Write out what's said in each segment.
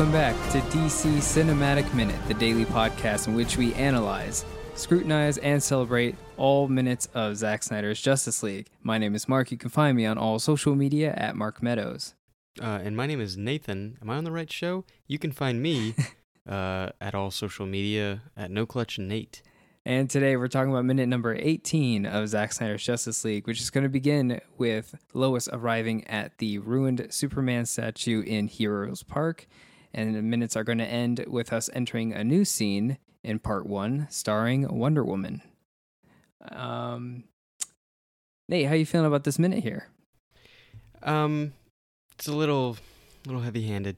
Welcome back to DC Cinematic Minute, the daily podcast in which we analyze, scrutinize, and celebrate all minutes of Zack Snyder's Justice League. My name is Mark. You can find me on all social media at Mark Meadows. Uh, and my name is Nathan. Am I on the right show? You can find me uh, at all social media at No Clutch Nate. And today we're talking about minute number 18 of Zack Snyder's Justice League, which is going to begin with Lois arriving at the ruined Superman statue in Heroes Park. And the minutes are going to end with us entering a new scene in part one, starring Wonder Woman. Um, Nate, how you feeling about this minute here? Um, it's a little, little heavy-handed.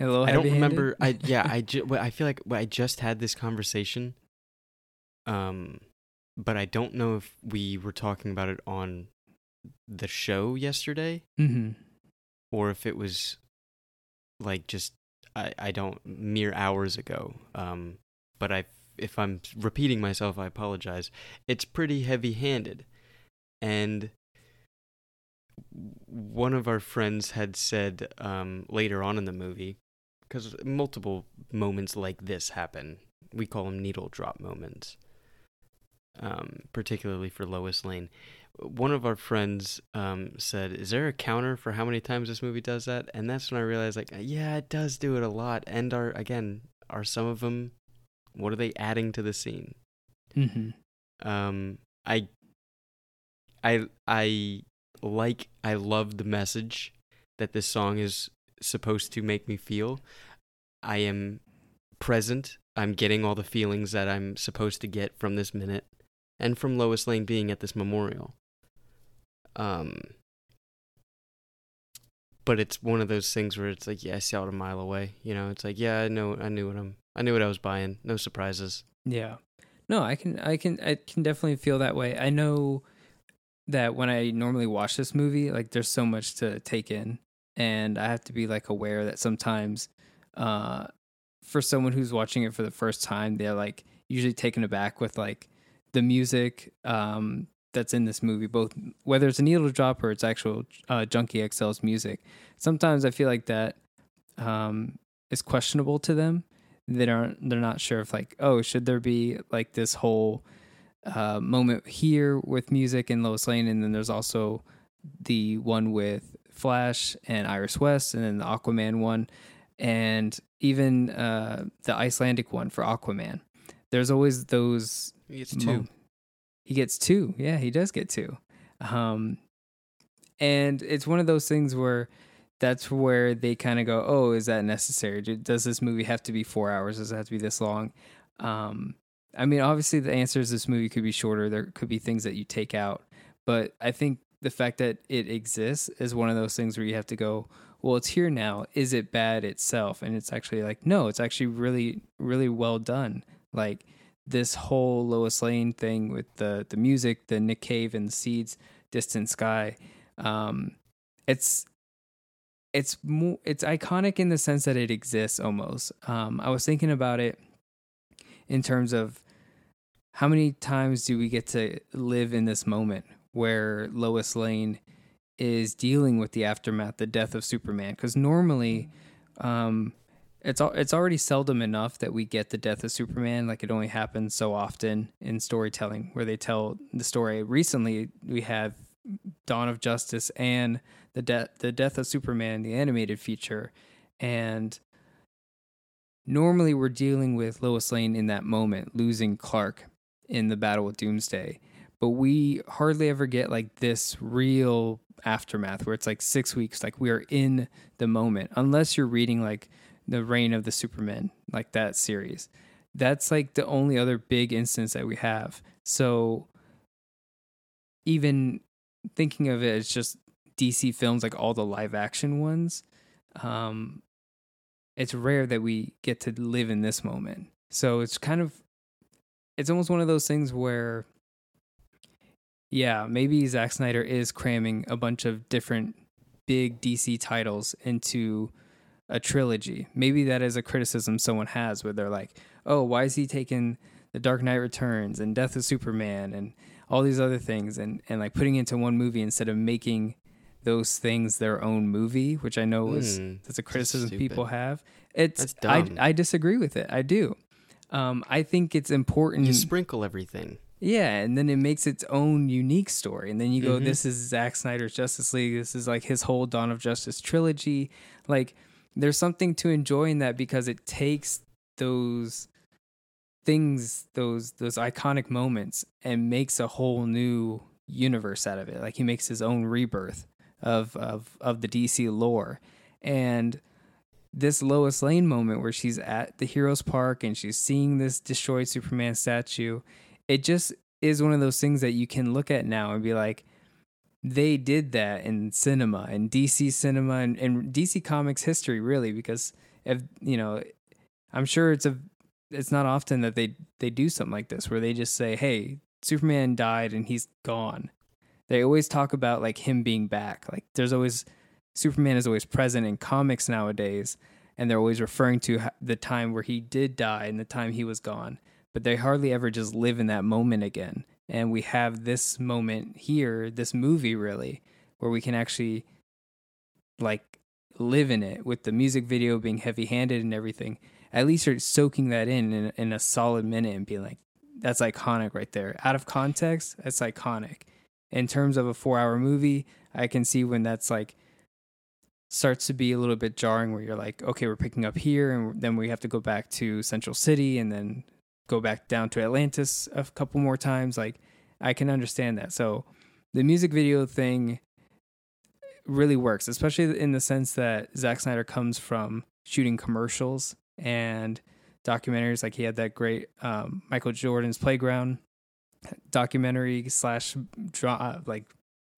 A little I don't remember. I yeah. I ju- I feel like I just had this conversation. Um, but I don't know if we were talking about it on the show yesterday Mhm. or if it was like just I I don't mere hours ago. Um, but I if I'm repeating myself, I apologize. It's pretty heavy-handed, and one of our friends had said um, later on in the movie, because multiple moments like this happen. We call them needle drop moments, um, particularly for Lois Lane. One of our friends um, said, "Is there a counter for how many times this movie does that?" And that's when I realized, like, yeah, it does do it a lot. And are again, are some of them? What are they adding to the scene? Mhm. um i i i like i love the message that this song is supposed to make me feel i am present i'm getting all the feelings that i'm supposed to get from this minute and from lois lane being at this memorial um but it's one of those things where it's like yeah i saw it a mile away you know it's like yeah i know i knew what i'm i knew what i was buying no surprises Yeah. No, I can I can I can definitely feel that way. I know that when I normally watch this movie, like there's so much to take in and I have to be like aware that sometimes uh for someone who's watching it for the first time, they're like usually taken aback with like the music um that's in this movie, both whether it's a needle drop or it's actual uh, Junkie XL's music. Sometimes I feel like that um, is questionable to them they aren't they're not sure if like oh should there be like this whole uh, moment here with music and Lois Lane and then there's also the one with Flash and Iris West and then the Aquaman one and even uh, the Icelandic one for Aquaman. There's always those it's mo- He gets two. Yeah, he does get two. Um, and it's one of those things where that's where they kind of go, "Oh, is that necessary? Does this movie have to be four hours? Does it have to be this long?" Um, I mean, obviously, the answer is this movie could be shorter. There could be things that you take out, but I think the fact that it exists is one of those things where you have to go, "Well, it's here now. Is it bad itself?" And it's actually like, no, it's actually really, really well done. Like this whole Lois Lane thing with the the music, the Nick Cave and seeds, distant sky. Um, it's it's it's iconic in the sense that it exists almost. Um, I was thinking about it in terms of how many times do we get to live in this moment where Lois Lane is dealing with the aftermath, the death of Superman? Because normally, um, it's it's already seldom enough that we get the death of Superman. Like it only happens so often in storytelling where they tell the story. Recently, we have Dawn of Justice and the death the death of Superman, the animated feature, and normally we're dealing with Lois Lane in that moment, losing Clark in the battle with Doomsday. But we hardly ever get like this real aftermath where it's like six weeks, like we are in the moment, unless you're reading like the Reign of the Supermen, like that series. That's like the only other big instance that we have. So even thinking of it as just DC films, like all the live action ones, um, it's rare that we get to live in this moment. So it's kind of, it's almost one of those things where, yeah, maybe Zack Snyder is cramming a bunch of different big DC titles into a trilogy. Maybe that is a criticism someone has where they're like, oh, why is he taking The Dark Knight Returns and Death of Superman and all these other things and, and like putting into one movie instead of making those things their own movie, which I know is Mm, that's a criticism stupid. people have. It's I. I disagree with it. I do. Um, I think it's important. you sprinkle everything. Yeah, and then it makes its own unique story. And then you go, Mhm. this is Zack Snyder's Justice League. This is like his whole Dawn of Justice trilogy. Like, there's something to enjoy in that because it takes those things, those those iconic moments, and makes a whole new universe out of it. Like he makes his own rebirth of of of the DC lore. And this Lois Lane moment where she's at the Heroes Park and she's seeing this destroyed Superman statue, it just is one of those things that you can look at now and be like, they did that in cinema and DC cinema and, and DC Comics history, really, because if you know, I'm sure it's a it's not often that they they do something like this where they just say, "Hey, Superman died and he's gone." They always talk about like him being back. Like there's always Superman is always present in comics nowadays, and they're always referring to the time where he did die and the time he was gone. But they hardly ever just live in that moment again. And we have this moment here, this movie really, where we can actually like live in it with the music video being heavy handed and everything. At least you're soaking that in, in in a solid minute and being like, that's iconic right there. Out of context, that's iconic. In terms of a four hour movie, I can see when that's like starts to be a little bit jarring where you're like, okay, we're picking up here and then we have to go back to Central City and then go back down to Atlantis a couple more times. Like I can understand that. So the music video thing really works, especially in the sense that Zack Snyder comes from shooting commercials and documentaries. Like he had that great um, Michael Jordan's Playground documentary slash draw like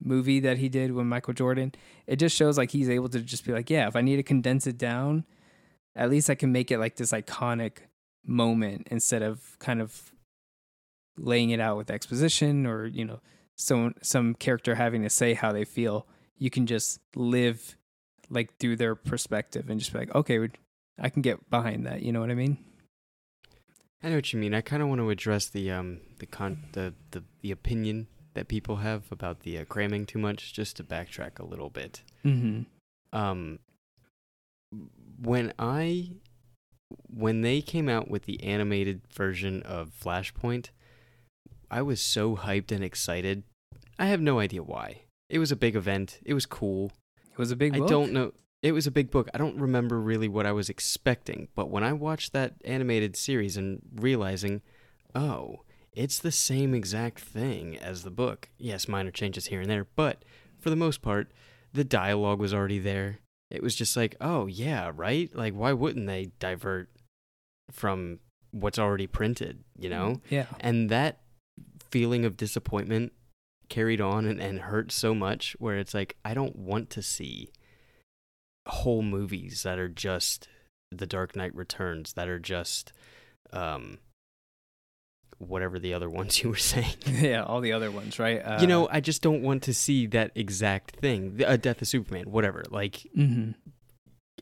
movie that he did with Michael Jordan. It just shows like he's able to just be like, yeah, if I need to condense it down, at least I can make it like this iconic moment instead of kind of laying it out with exposition or you know some some character having to say how they feel you can just live like through their perspective and just be like okay i can get behind that you know what i mean I know what you mean. I kind of want to address the um the con the the, the opinion that people have about the uh, cramming too much. Just to backtrack a little bit. mm-hmm Um, when I when they came out with the animated version of Flashpoint, I was so hyped and excited. I have no idea why. It was a big event. It was cool. it was a big I book. don't know. It was a big book. I don't remember really what I was expecting, but when I watched that animated series and realizing, oh, it's the same exact thing as the book. Yes, minor changes here and there, but for the most part, the dialogue was already there. It was just like, oh, yeah, right? Like, why wouldn't they divert from what's already printed, you know? yeah And that feeling of disappointment carried on and, and hurt so much where it's like, I don't want to see whole movies that are just The Dark Knight Returns, that are just um whatever the other ones you were saying. yeah all the other ones right uh, you know, I just don't want to see that exact thing. A Death of Superman, whatever. Like hmm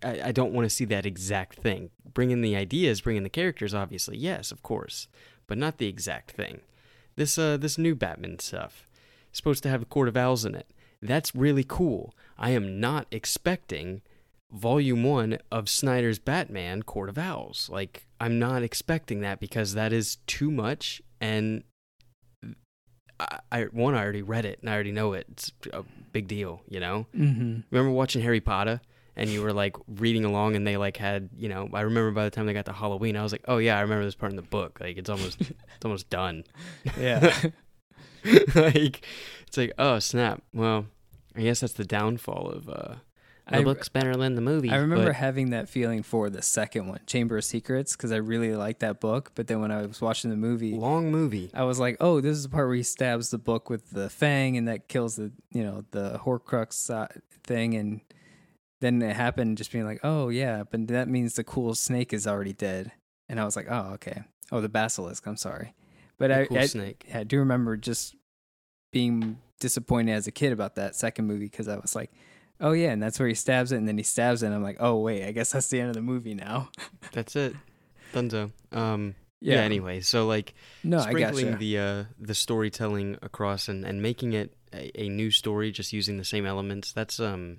I, I don't want to see that exact thing. Bring in the ideas, bring in the characters, obviously, yes, of course, but not the exact thing. This uh, this new Batman stuff, supposed to have a Court of Owls in it. That's really cool. I am not expecting Volume One of Snyder's Batman Court of Owls. Like I'm not expecting that because that is too much, and I, I one I already read it and I already know it. It's a big deal, you know. hmm Remember watching Harry Potter and you were like reading along and they like had, you know, I remember by the time they got to Halloween, I was like, "Oh yeah, I remember this part in the book. Like it's almost it's almost done." yeah like it's like, "Oh, snap. Well, I guess that's the downfall of uh the I- book's better than the movie." I remember but- having that feeling for the second one, Chamber of Secrets, because I really liked that book. But then when I was watching the movie, long movie. I was like, "Oh, this is the part where he stabs the book with the fang, and that kills the you know the Horcrux uh, thing." And then it happened, just being like, "Oh yeah," but that means the cool snake is already dead. And I was like, "Oh okay." Oh, the basilisk. I'm sorry, but The I, cool I, snake. yeah, I do remember just being disappointed as a kid about that second movie because I was like, "Oh yeah," and that's where he stabs it, and then he stabs it. and I'm like, "Oh wait, I guess that's the end of the movie now." That's it. Dunzo. Um yeah. Anyway, so like no, sprinkling you. the uh, the storytelling across and, and making it a, a new story, just using the same elements. That's um,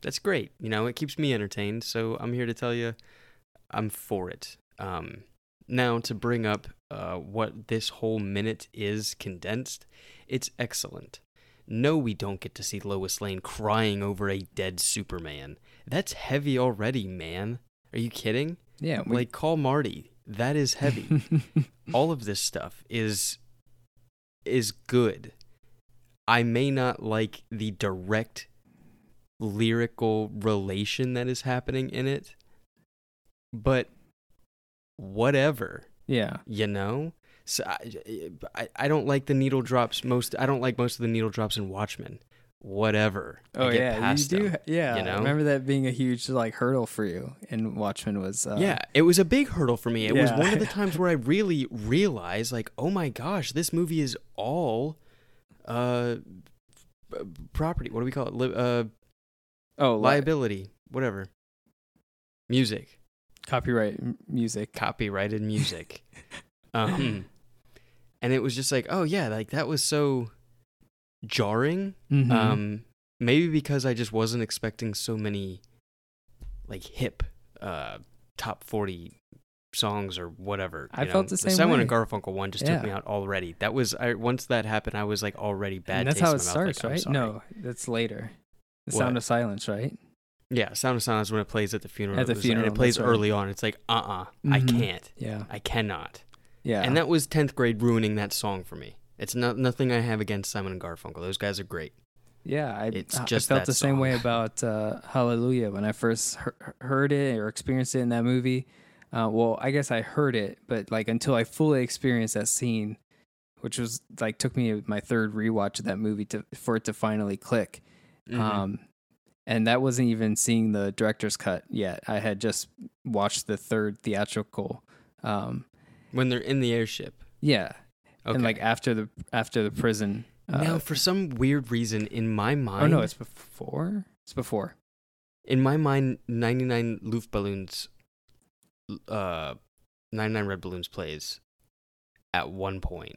that's great. You know, it keeps me entertained. So I'm here to tell you, I'm for it. Um, now to bring up uh, what this whole minute is condensed, it's excellent. No, we don't get to see Lois Lane crying over a dead Superman. That's heavy already, man. Are you kidding? Yeah, we, Like, call Marty. That is heavy. All of this stuff is is good. I may not like the direct lyrical relation that is happening in it, but whatever yeah. you know so I, I i don't like the needle drops most i don't like most of the needle drops in watchmen whatever Oh yeah, you do. them. yeah, you know? I remember that being a huge like hurdle for you. And Watchmen was. Uh, yeah it was a big hurdle for me it was one of the times where i really realized like oh my gosh this movie is all uh property what do we call it Li- uh Oh, li- liability whatever music copyright m- music. copyrighted music um and it was just like oh yeah like that was so jarring Mhm. Um, maybe because I just wasn't expecting so many like hip uh top 40 songs or whatever. I you know? felt the same Simon way. and Garfunkel one just Yeah. took me out already. That was I once that happened I was like already bad and that's taste how it mouth, like, starts, right? No, that's later. The What? Sound of Silence, right? Yeah, Sound of Silence when it plays at the funeral. At the it was- and funeral, it plays right. early on. It's like, uh-uh, I Mhm. can't. Yeah, I cannot. Yeah. And that was 10th grade ruining that song for me. It's not nothing I have against Simon and Garfunkel. Those guys are great. Yeah, I, It's just I felt the same way about uh, Hallelujah when I first he- heard it or experienced it in that movie. Uh, well, I guess I heard it, but like until I fully experienced that scene, which was like took me my third rewatch of that movie to for it to finally click. Mhm. Um, and that wasn't even seeing the director's cut yet. I had just watched the third theatrical. Um, when they're in the airship. yeah, Okay. and like after the after the prison. Uh, now, for some weird reason, in my mind, oh no, it's before. It's before. in my mind, 99 Luftballons, uh, 99 Red Balloons plays at one point.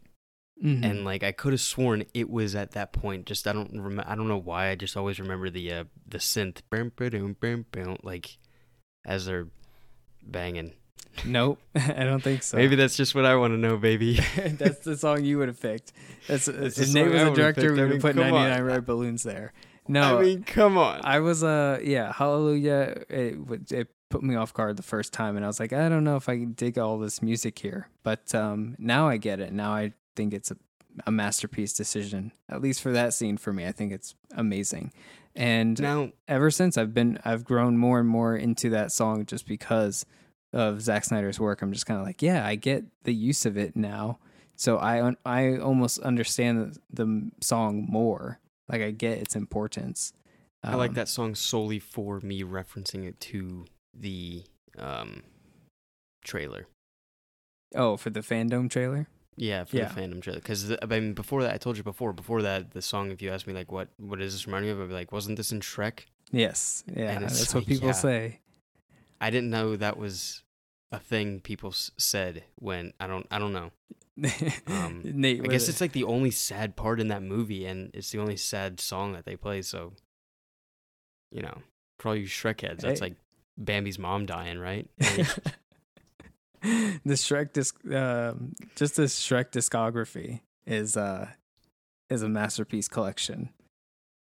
Mhm. and like I could have sworn it was at that point. Just I don't remember. I don't know why. I just always remember the uh, the synth, bam, ba-dum, bam, bam, like as they're banging. Nope, I don't think so. Maybe that's just what I want to know, baby. that's the song you would have picked. That's, That's if the Nate was a director. We would have put come on. 99 red balloons there. No, I mean, come on. I was uh yeah, Hallelujah. It would- it put me off guard the first time, and I was like, I don't know if I can dig all this music here. But um now I get it. Now I think it's a, a masterpiece decision. At least for that scene for me, I think it's amazing. And now, ever since I've been I've grown more and more into that song just because of Zack Snyder's work. I'm just kind of like, yeah, I get the use of it now. So I I almost understand the, the song more. Like I get its importance. I like Um, that song solely for me referencing it to the um trailer. Oh, for the fandom trailer. Yeah, for Yeah. the fandom trailer. Because I mean, before that, I told you before. Before that, the song. If you ask me, like, what what does this remind me of? I'd be like, wasn't this in Shrek? Yes, yeah, that's what people yeah. say. I didn't know that was a thing people s- said when I don't I don't know. Um, Nate, I guess it's like the only sad part in that movie, and it's the only sad song that they play. So, you know, for all you Shrek heads, that's Hey. like Bambi's mom dying, right? Like, the Shrek disc, um, just the Shrek discography is uh is a masterpiece collection.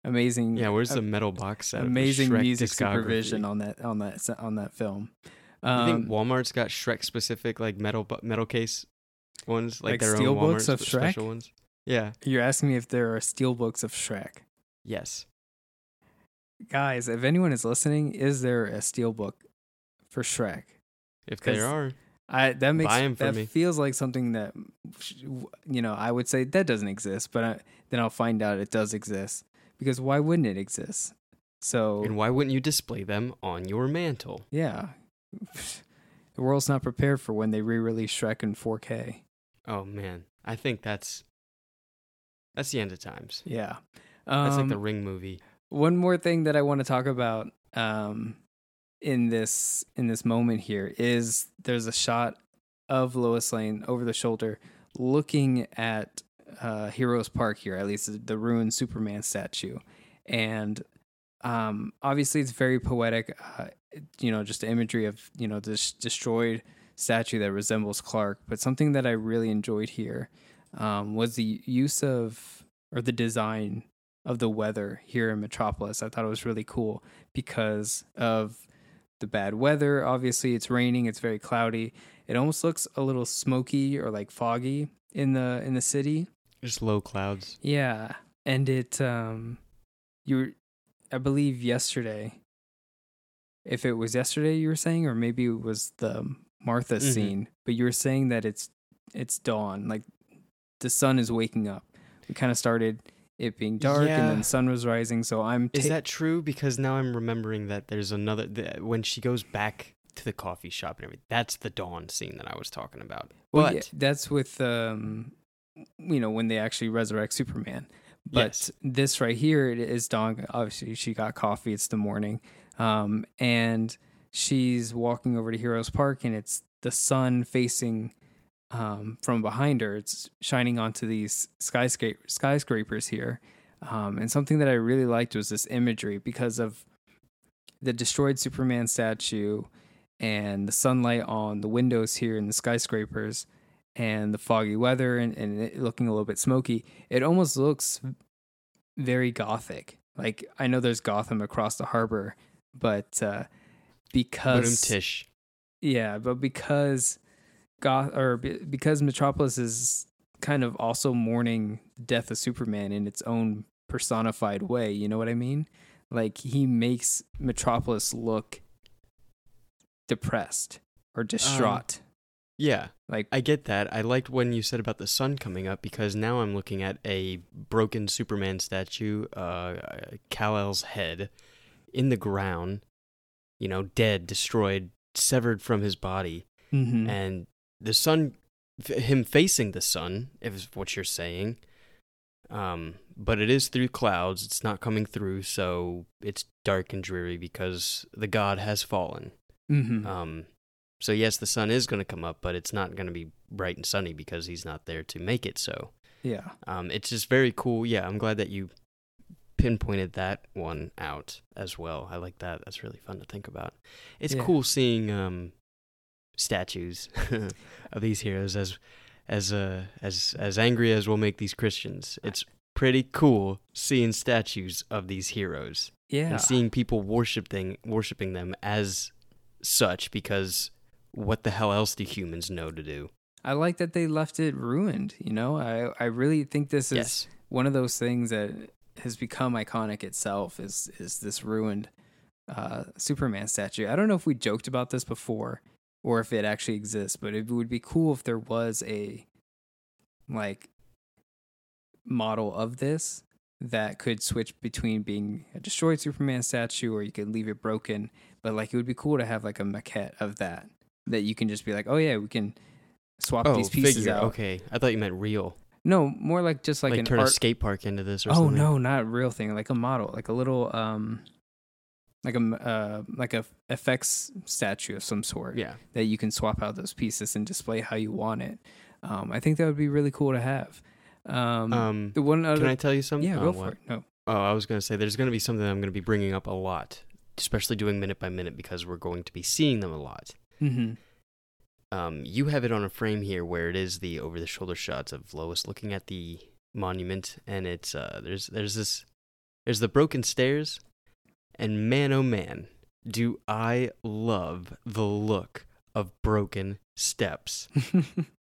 Amazing. yeah, where's a- the metal box set? amazing music supervision on that on that on that film. You Um, think Walmart's got Shrek specific like metal metal case ones, like, Like their steel own Walmart books of sp- special ones? Yeah. you're asking me if there are steel books of Shrek, Yes. guys. If anyone is listening, is there a steel book for Shrek? If there are, I that makes Buy 'em for that me. feels like something that you know I would say that doesn't exist, but I, then I'll find out it does exist because why wouldn't it exist? So and why wouldn't you display them on your mantle? yeah, the world's not prepared for when they re-release Shrek in 4K. Oh man, I think that's that's the end of times. Yeah, That's like Um, the Ring movie. one more thing that I want to talk about um, in this in this moment here is there's a shot of Lois Lane over the shoulder, looking at uh, Heroes Park here, at least the ruined Superman statue, and um, obviously it's very poetic. Uh, you know, just the imagery of you know this destroyed statue that resembles Clark. But something that I really enjoyed here um, was the use of or the design of the weather here in Metropolis. I thought it was really cool because of the bad weather. Obviously, it's raining. It's very cloudy. It almost looks a little smoky or like foggy in the in the city. Just low clouds. Yeah, and it um, you, were, I believe yesterday. If it was yesterday, you were saying, or maybe it was the Martha Mhm. scene, but you were saying that it's it's dawn, like the sun is waking up. We kind of started it being dark, and then the sun was rising. So I'm Is that true? Because now I'm remembering that there's another the, when she goes back to the coffee shop and everything. That's the dawn scene that I was talking about. Well, But yeah, that's with um, you know, when they actually resurrect Superman. But Yes. this right here is it is dawn. Obviously, she got coffee. It's the morning, um, and she's walking over to Heroes Park, and it's the sun facing um, from behind her. It's shining onto these skyscraper skyscrapers here, um, and something that I really liked was this imagery because of the destroyed Superman statue and the sunlight on the windows here in the skyscrapers and the foggy weather and, and it looking a little bit smoky, it almost looks very gothic. Like I know there's Gotham across the harbor, but uh, because Tish. yeah, but because Goth or be- because Metropolis is kind of also mourning the death of Superman in its own personified way. You know what I mean? Like he makes Metropolis look depressed or distraught. Yeah, like I get that. I liked when you said about the sun coming up because now I'm looking at a broken Superman statue, uh, Kal-El's head in the ground, you know, dead, destroyed, severed from his body, mhm. and the sun, f- him facing the sun, if what you're saying. Um, but it is through clouds. It's not coming through, so it's dark and dreary because the god has fallen. Mhm. Um, so yes, the sun is going to come up, but it's not going to be bright and sunny because he's not there to make it so. yeah. Um, it's just very cool. Yeah, I'm glad that you pinpointed that one out as well. I like that. That's really fun to think about. It's Yeah. cool seeing um, statues of these heroes as as uh, as as angry as we'll make these Christians. It's pretty cool seeing statues of these heroes Yeah. and seeing people worshiping worshiping them as such because what the hell else do humans know to do? I like that they left it ruined, you know? I I really think this is yes. one of those things that has become iconic itself is is this ruined uh, Superman statue. I don't know if we joked about this before or if it actually exists, but it would be cool if there was a like model of this that could switch between being a destroyed Superman statue or you could leave it broken. But like it would be cool to have like a maquette of that that you can just be like, oh yeah, we can swap Oh, these pieces figure. out. Okay, I thought you meant real. No, more like just like, Like, an turn a art skate park into this or something. oh something. no, not a real thing. Like a model, like a little um, like a uh, like a FX statue of some sort Yeah. that you can swap out those pieces and display how you want it. Um, I think that would be really cool to have. Um, Um, the one other, can I tell you something? yeah, Oh, go what? for it. No, Oh, I was going to say there's going to be something I'm going to be bringing up a lot, especially doing minute by minute because we're going to be seeing them a lot. Mm-hmm. Um, you have it on a frame here where it is the over the shoulder shots of Lois looking at the monument and it's uh there's there's this there's the broken stairs and man oh man do I love the look of broken steps.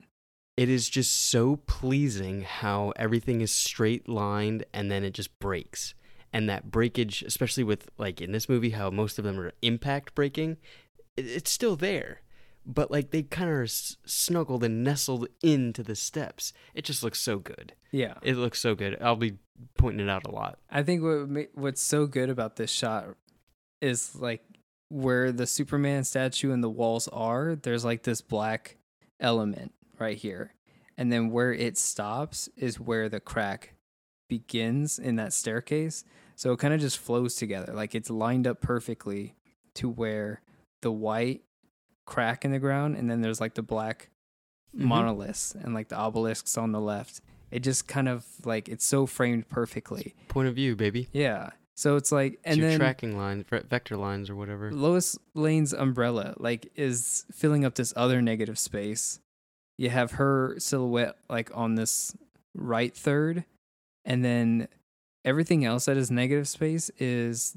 It is just so pleasing how everything is straight lined and then it just breaks. And that breakage, especially with like in this movie, how most of them are impact breaking, it's still there. But like they kind of are snuggled and nestled into the steps. It just looks so good. yeah. It looks so good. I'll be pointing it out a lot. I think what what's so good about this shot is like where the Superman statue and the walls are. There's like this black element right here, and then where it stops is where the crack begins in that staircase. So it kind of just flows together, like it's lined up perfectly to where the white crack in the ground, and then there's like the black Mhm. monoliths and like the obelisks on the left. It just kind of like it's so framed perfectly. Point of view, baby. Yeah. So it's like It's and your then tracking lines, vector lines, or whatever. Lois Lane's umbrella like is filling up this other negative space. You have her silhouette like on this right third, and then everything else that is negative space is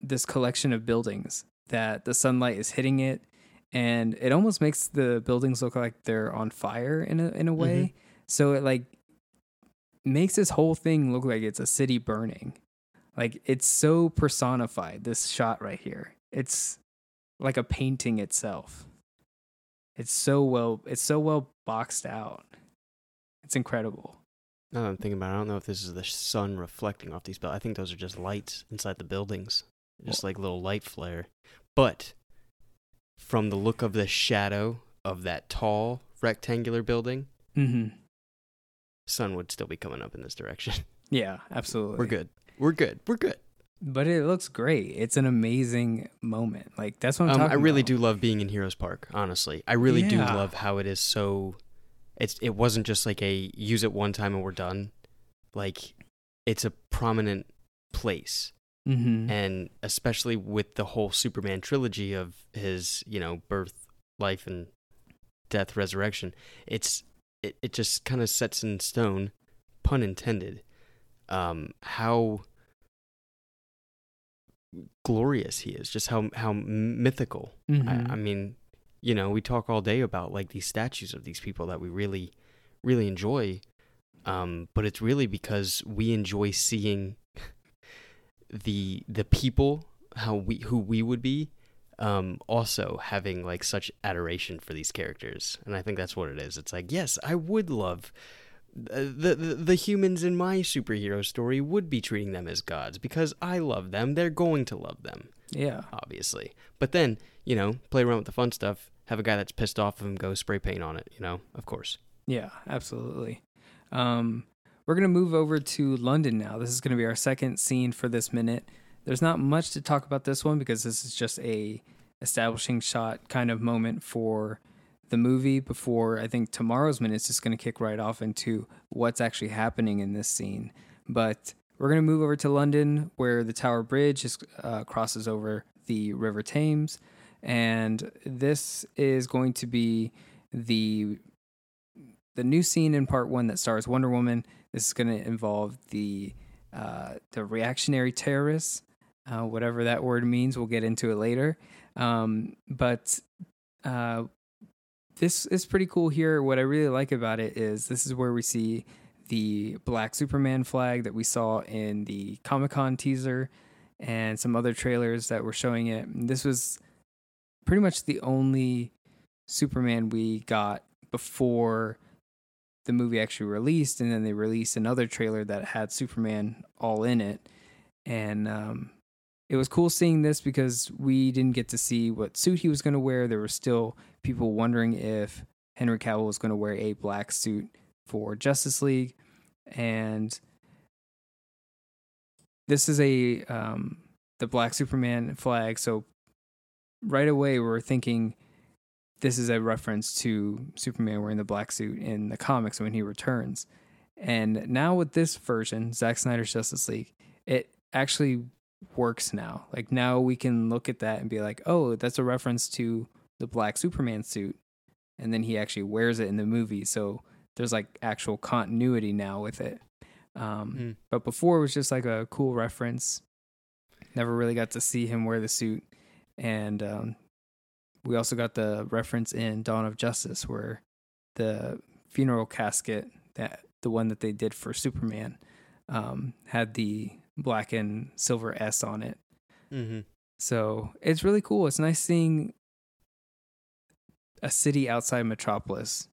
this collection of buildings that the sunlight is hitting it, and it almost makes the buildings look like they're on fire in a in a mm-hmm. way. So it like makes this whole thing look like it's a city burning. Like it's so personified, this shot right here. It's like a painting itself. It's so well it's so well boxed out. It's incredible. Now that I'm thinking about it, I don't know if this is the sun reflecting off these buildings. I think those are just lights inside the buildings, just like little light flare. But from the look of the shadow of that tall rectangular building, Mhm. sun would still be coming up in this direction. Yeah, absolutely. We're good. We're good. We're good. But it looks great. It's an amazing moment. Like that's what I'm Um, talking I really about. do love being in Heroes Park. Honestly, I really do love how it is so. It's it wasn't just like a use it one time and we're done. Like, it's a prominent place, Mhm. and especially with the whole Superman trilogy of his, you know, birth, life, and death, resurrection. It's it it just kind of sets in stone, pun intended, um, how glorious he is, just how how mythical. Mhm. I, I mean, you know, we talk all day about like these statues of these people that we really, really enjoy. Um, but it's really because we enjoy seeing the the people how we who we would be um also having like such adoration for these characters and i think that's what it is it's like yes i would love uh, the, the the humans in my superhero story would be treating them as gods because i love them they're going to love them yeah. obviously. But then, you know, play around with the fun stuff. Have a guy that's pissed off of him go spray paint on it. You know, of course. Yeah, absolutely. Um, we're going to move over to London now. This is going to be our second scene for this minute. There's not much to talk about this one because this is just a establishing shot kind of moment for the movie before I think tomorrow's minute is just going to kick right off into what's actually happening in this scene. But we're going to move over to London where the Tower Bridge is, uh, crosses over the River Thames. And this is going to be the the new scene in part one that stars Wonder Woman. This is going to involve the uh, the reactionary terrorists, uh, whatever that word means. We'll get into it later. Um, but uh, this is pretty cool here. What I really like about it is this is where we see the black Superman flag that we saw in the Comic Con teaser and some other trailers that were showing it. And this was pretty much the only Superman we got before the movie actually released, and then they released another trailer that had Superman all in it, and um, it was cool seeing this because we didn't get to see what suit he was going to wear. There were still people wondering if Henry Cavill was going to wear a black suit for Justice League, and this is a um, the black Superman flag. So right away we're thinking this is a reference to Superman wearing the black suit in the comics when he returns. And now with this version, Zack Snyder's Justice League, it actually works now. Like now we can look at that and be like, oh, that's a reference to the black Superman suit. And then he actually wears it in the movie. So there's like actual continuity now with it. Um, Mm. But before it was just like a cool reference. Never really got to see him wear the suit. And um, we also got the reference in Dawn of Justice where the funeral casket that the one that they did for Superman um, had the black and silver S on it. Mm-hmm. So it's really cool. It's nice seeing a city outside Metropolis,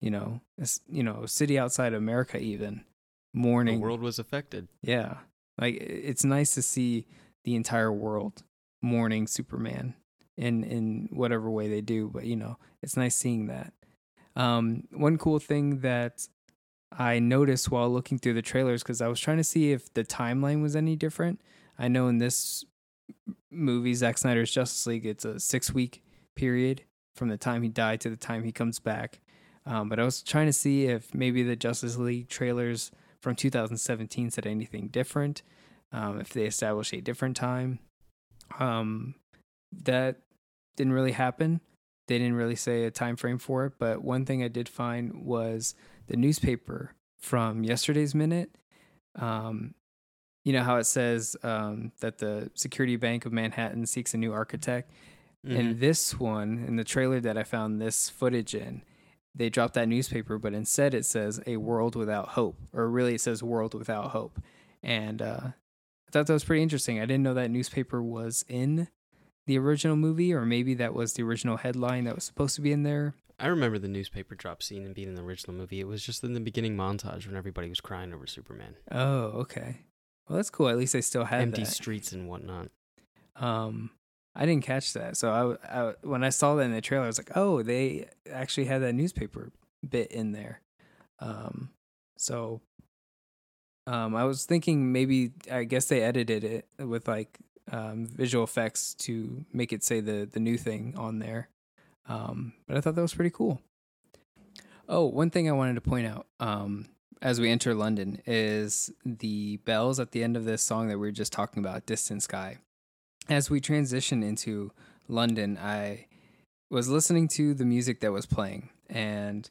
you know, it's, you know, a city outside America even mourning. The world was affected. Yeah. Like it's nice to see the entire world mourning Superman in in whatever way they do, but you know, it's nice seeing that. Um one cool thing that I noticed while looking through the trailers cuz I was trying to see if the timeline was any different. I know in this movie Zack Snyder's Justice League it's a 6 week period from the time he died to the time he comes back. Um, but I was trying to see if maybe the Justice League trailers from 2017 said anything different, um, if they established a different time. Um, that didn't really happen. They didn't really say a time frame for it. But one thing I did find was the newspaper from yesterday's minute. Um, you know how it says um, that the Security Bank of Manhattan seeks a new architect. Mhm. In this one, in the trailer that I found this footage in, they dropped that newspaper, but instead it says "A World Without Hope," or really it says "World Without Hope." And uh, I thought that was pretty interesting. I didn't know that newspaper was in the original movie, or maybe that was the original headline that was supposed to be in there. I remember the newspaper drop scene and being in the original movie. It was just in the beginning montage when everybody was crying over Superman. Oh, okay. Well, that's cool. At least they still had Empty that. streets and whatnot. Um, I didn't catch that. So I, I, when I saw that in the trailer, I was like, oh, they actually had that newspaper bit in there. Um, so, um, I was thinking maybe I guess they edited it with like um, visual effects to make it say the the new thing on there. Um, but I thought that was pretty cool. Oh, one thing I wanted to point out um, as we enter London is the bells at the end of this song that we were just talking about, Distant Sky. As we transition into London, I was listening to the music that was playing, and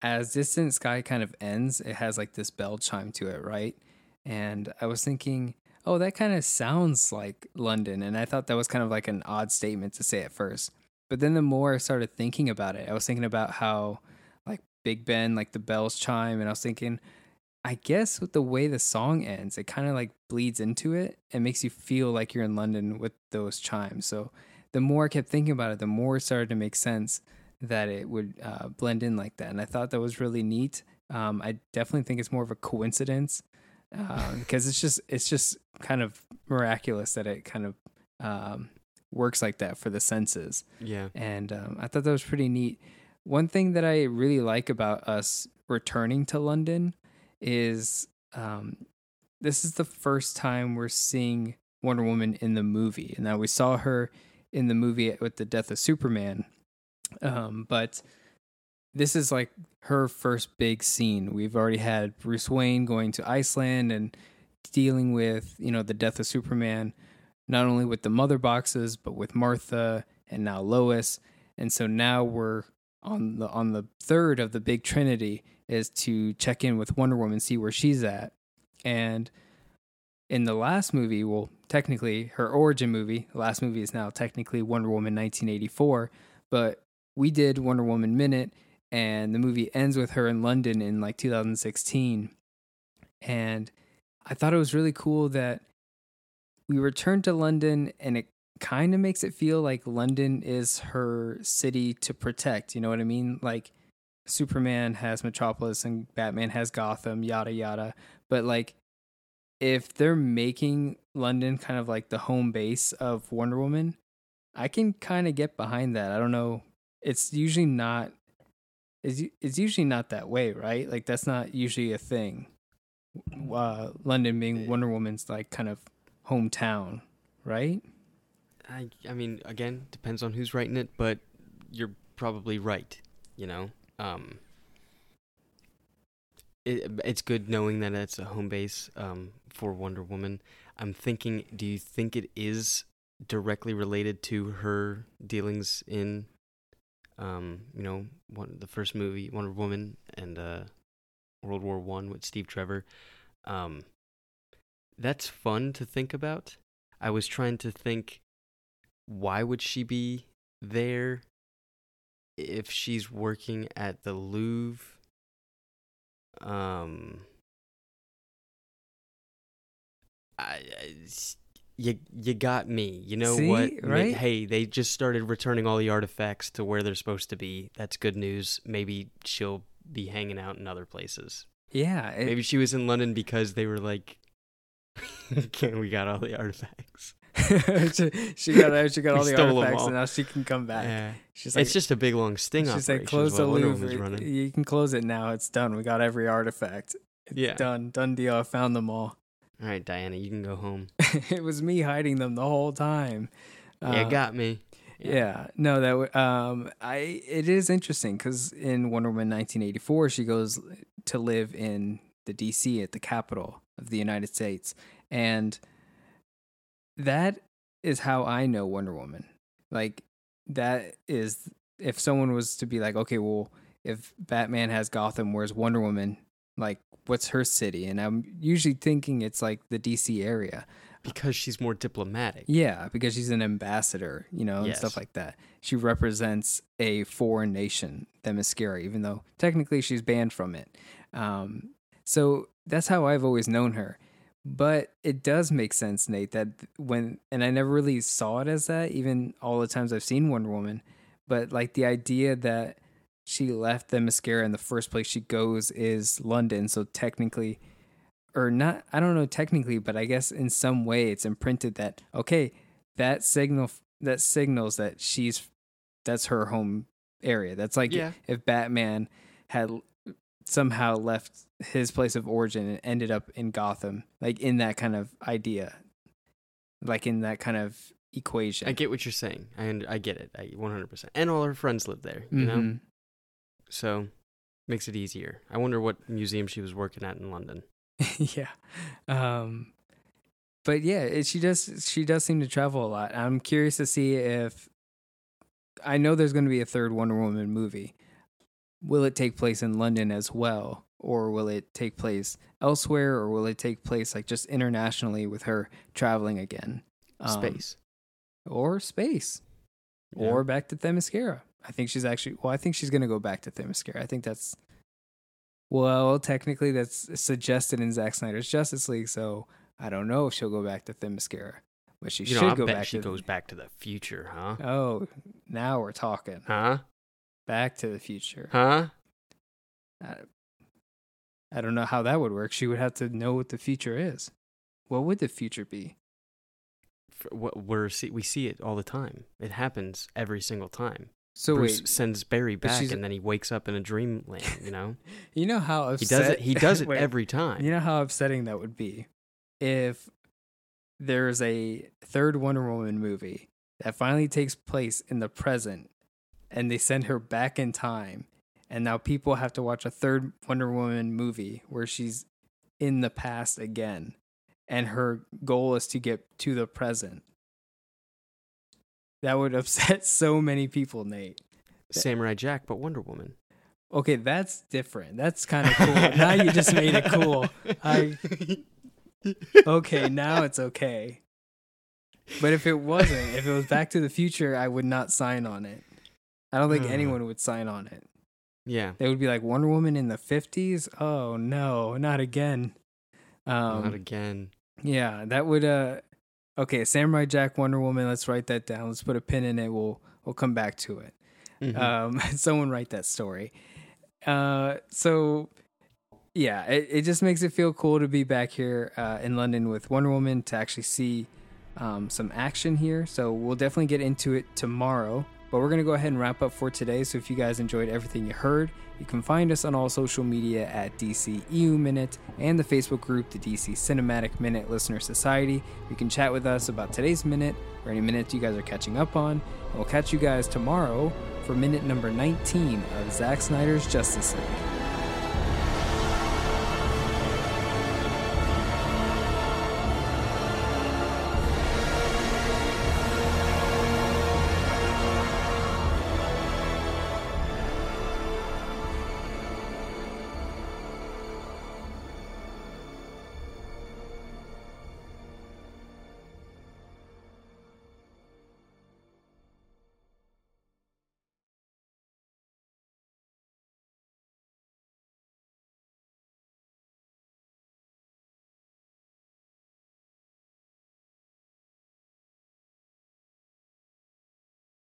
as Distant Sky kind of ends, it has like this bell chime to it, right? And I was thinking, oh, that kind of sounds like London. And I thought that was kind of like an odd statement to say at first. But then the more I started thinking about it, I was thinking about how like Big Ben, like the bells chime, and I was thinking, I guess with the way the song ends, it kind of like bleeds into it and makes you feel like you're in London with those chimes. So the more I kept thinking about it, the more it started to make sense that it would uh, blend in like that. And I thought that was really neat. Um, I definitely think it's more of a coincidence because it's just it's just kind of miraculous that it kind of um, works like that for the senses Yeah. and um, I thought that was pretty neat. One thing that I really like about us returning to London is um, this is the first time we're seeing Wonder Woman in the movie, and now we saw her in the movie with the death of Superman, um, but this is like her first big scene. We've already had Bruce Wayne going to Iceland and dealing with you know the death of Superman, not only with the mother boxes but with Martha and now Lois. And so now we're on the on the third of the big trinity is to check in with Wonder Woman, see where she's at. And in the last movie, well, technically her origin movie, the last movie is now technically Wonder Woman 1984, but we did Wonder Woman Minute and the movie ends with her in London in like 2016. And I thought it was really cool that we returned to London and it kind of makes it feel like London is her city to protect. You know what I mean? Like Superman has Metropolis and Batman has Gotham, yada yada. But like if they're making London kind of like the home base of Wonder Woman, I can kind of get behind that. I don't know. It's usually not it's, it's usually not that way, right? Like that's not usually a thing. Uh, London being Wonder Woman's like kind of hometown, right? I I mean, again, depends on who's writing it, but you're probably right. You know, um, it, it's good knowing that it's a home base um, for Wonder Woman. I'm thinking, do you think it is directly related to her dealings in, um, you know, one the first movie, Wonder Woman, and uh, World War One with Steve Trevor? Um, that's fun to think about. I was trying to think why would she be there if she's working at the Louvre? Um, I, I- you you got me. You know See, what? Right? Hey, they just started returning all the artifacts to where they're supposed to be. That's good news. Maybe she'll be hanging out in other places. Yeah, it- Maybe she was in London because they were like, "Okay, we got all the artifacts." she, she got she got all the artifacts, all. and now she can come back. Yeah. She's like, it's just a big long sting she's like, close the Louvre. You can close it now. It's done. We got every artifact. It's Yeah. done. Done deal. I found them all. All right, Diana, you can go home. it was me hiding them the whole time. yeah, Uh, got me. Yeah. No, that um I it is interesting cuz in Wonder Woman 1984 she goes to live in the DC at the capital of the United States and that is how I know Wonder Woman. Like that is if someone was to be like, okay, well, if Batman has Gotham, where's Wonder Woman? Like, what's her city? And I'm usually thinking it's like the DC area. Because she's more diplomatic. Yeah, because she's an ambassador, you know, and Yes. stuff like that. She represents a foreign nation, Themyscira, even though technically she's banned from it. Um, so that's how I've always known her. But it does make sense, Nate, that when, and I never really saw it as that, even all the times I've seen Wonder Woman, but like the idea that she left Themyscira in the first place she goes is London. So technically, or not I don't know technically, but I guess in some way it's imprinted that okay, that signal that signals that she's that's her home area. That's like Yeah. if Batman had somehow left his place of origin and ended up in Gotham, like in that kind of idea, like in that kind of equation. I get what you're saying. I I get it. I 100%. And all her friends live there, you know? Mhm. So makes it easier. I wonder what museum she was working at in London. yeah. Um but yeah, it, she does she does seem to travel a lot. I'm curious to see if I know there's going to be a third Wonder Woman movie. Will it take place in London as well or will it take place elsewhere or will it take place like just internationally with her traveling again? Um, Space. or space Yeah. or back to Themyscira. I think she's actually well. I think she's gonna go back to Themyscira. I think that's well, technically that's suggested in Zack Snyder's Justice League. So I don't know if she'll go back to Themyscira, but she you know, should I go bet back. she to goes back to the future, huh? Oh, now we're talking. Huh? Back to the future. Huh? I, I don't know how that would work. She would have to know what the future is. What would the future be? We're see- we see it all the time. It happens every single time. So Bruce wait, sends Barry back, and then he wakes up in a dreamland. You know, you know how upsetting he does it. He does it Wait. every time. You know how upsetting that would be if there's a third Wonder Woman movie that finally takes place in the present and they send her back in time and now people have to watch a third Wonder Woman movie where she's in the past again and her goal is to get to the present. That would upset so many people, Nate. Samurai Jack, but Wonder Woman. Okay, that's different. That's kind of cool. now you just made it cool. I okay, now it's okay. But if it wasn't, if it was Back to the Future, I would not sign on it. I don't think anyone would sign on it. yeah, They would be like Wonder Woman in the fifties. Oh no, not again. Um, not again. yeah, that would. Uh, okay, Samurai Jack, Wonder Woman. Let's write that down. Let's put a pin in it. We'll we'll come back to it. Mhm. Um, someone write that story. Uh, so yeah, it, it just makes it feel cool to be back here uh, in London with Wonder Woman to actually see um, some action here. So we'll definitely get into it tomorrow. But we're gonna go ahead and wrap up for today. So if you guys enjoyed everything you heard, you can find us on all social media at DC EU Minute and the Facebook group, the DC Cinematic Minute Listener Society. You can chat with us about today's minute or any minutes you guys are catching up on. And we'll catch you guys tomorrow for minute number 19 of Zack Snyder's Justice League.